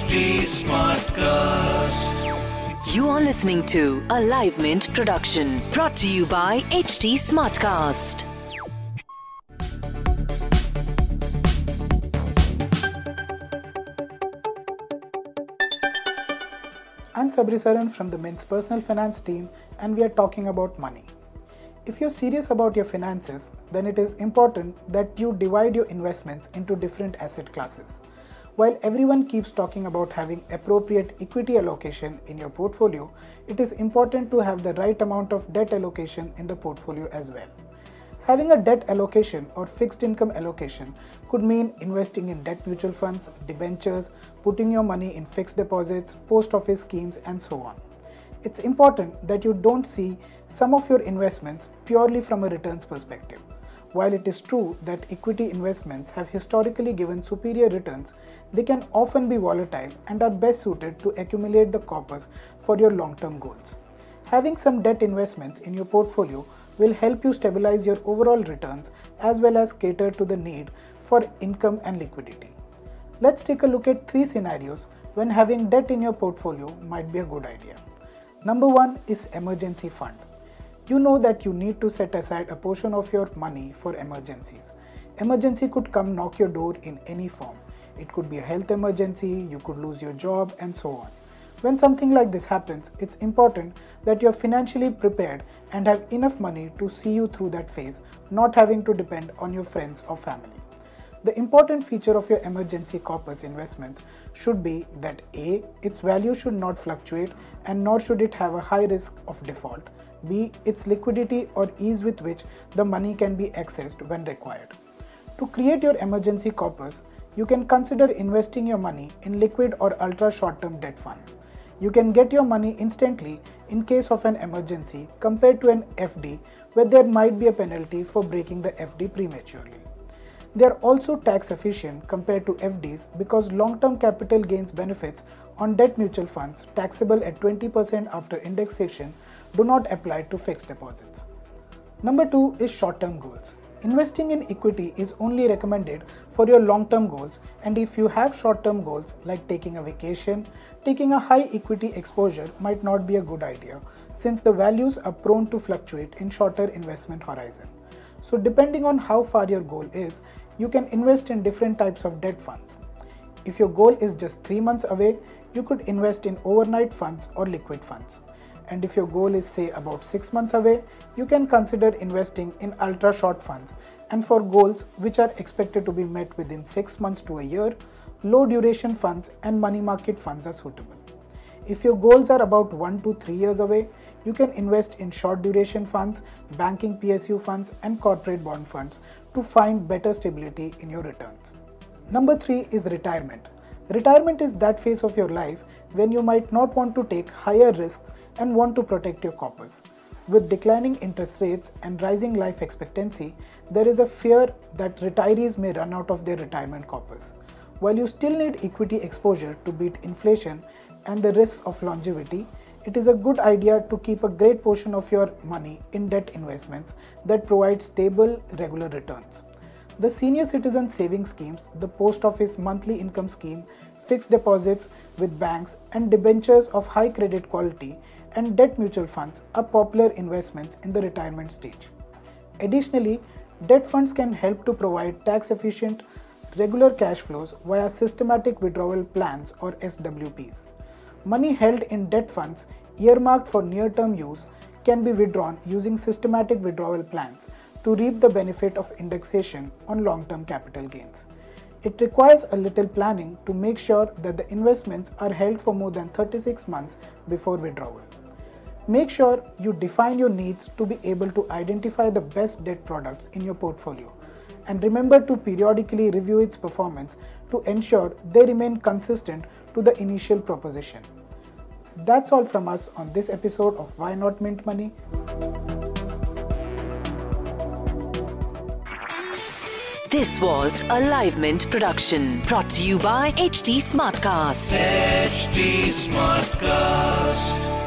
HT Smartcast. You are listening to a Live Mint production brought to you by HT Smartcast. I'm Sabri Saran from the Mint's personal finance team, and we are talking about money. If you're serious about your finances, then it is important that you divide your investments into different asset classes. While everyone keeps talking about having appropriate equity allocation in your portfolio, it is important to have the right amount of debt allocation in the portfolio as well. Having a debt allocation or fixed income allocation could mean investing in debt mutual funds, debentures, putting your money in fixed deposits, post office schemes, and so on. It's important that you don't see some of your investments purely from a returns perspective. While it is true that equity investments have historically given superior returns, they can often be volatile and are best suited to accumulate the corpus for your long term goals. Having some debt investments in your portfolio will help you stabilize your overall returns as well as cater to the need for income and liquidity. Let's take a look at three scenarios when having debt in your portfolio might be a good idea. Number one is emergency fund you know that you need to set aside a portion of your money for emergencies. Emergency could come knock your door in any form. It could be a health emergency, you could lose your job, and so on. When something like this happens, it's important that you're financially prepared and have enough money to see you through that phase, not having to depend on your friends or family. The important feature of your emergency corpus investments should be that A, its value should not fluctuate and nor should it have a high risk of default. B. Its liquidity or ease with which the money can be accessed when required. To create your emergency corpus, you can consider investing your money in liquid or ultra short term debt funds. You can get your money instantly in case of an emergency compared to an FD where there might be a penalty for breaking the FD prematurely. They are also tax efficient compared to FDs because long term capital gains benefits on debt mutual funds taxable at 20% after indexation do not apply to fixed deposits. Number two is short term goals. Investing in equity is only recommended for your long term goals, and if you have short term goals like taking a vacation, taking a high equity exposure might not be a good idea since the values are prone to fluctuate in shorter investment horizon. So, depending on how far your goal is, you can invest in different types of debt funds. If your goal is just 3 months away, you could invest in overnight funds or liquid funds and if your goal is say about 6 months away, you can consider investing in ultra short funds. And for goals which are expected to be met within 6 months to a year, low duration funds and money market funds are suitable. If your goals are about 1 to 3 years away, you can invest in short duration funds, banking PSU funds, and corporate bond funds to find better stability in your returns. Number 3 is retirement. Retirement is that phase of your life when you might not want to take higher risks and want to protect your corpus. With declining interest rates and rising life expectancy, there is a fear that retirees may run out of their retirement corpus. While you still need equity exposure to beat inflation and the risks of longevity, it is a good idea to keep a great portion of your money in debt investments that provide stable, regular returns. The senior citizen savings schemes, the post office monthly income scheme, fixed deposits with banks, and debentures of high credit quality and debt mutual funds are popular investments in the retirement stage. Additionally, debt funds can help to provide tax efficient regular cash flows via systematic withdrawal plans or SWPs. Money held in debt funds earmarked for near term use can be withdrawn using systematic withdrawal plans to reap the benefit of indexation on long term capital gains. It requires a little planning to make sure that the investments are held for more than 36 months before withdrawal. Make sure you define your needs to be able to identify the best debt products in your portfolio and remember to periodically review its performance to ensure they remain consistent to the initial proposition. That's all from us on this episode of Why Not Mint Money. This was a Live Mint production brought to you by HT Smartcast. HT Smartcast.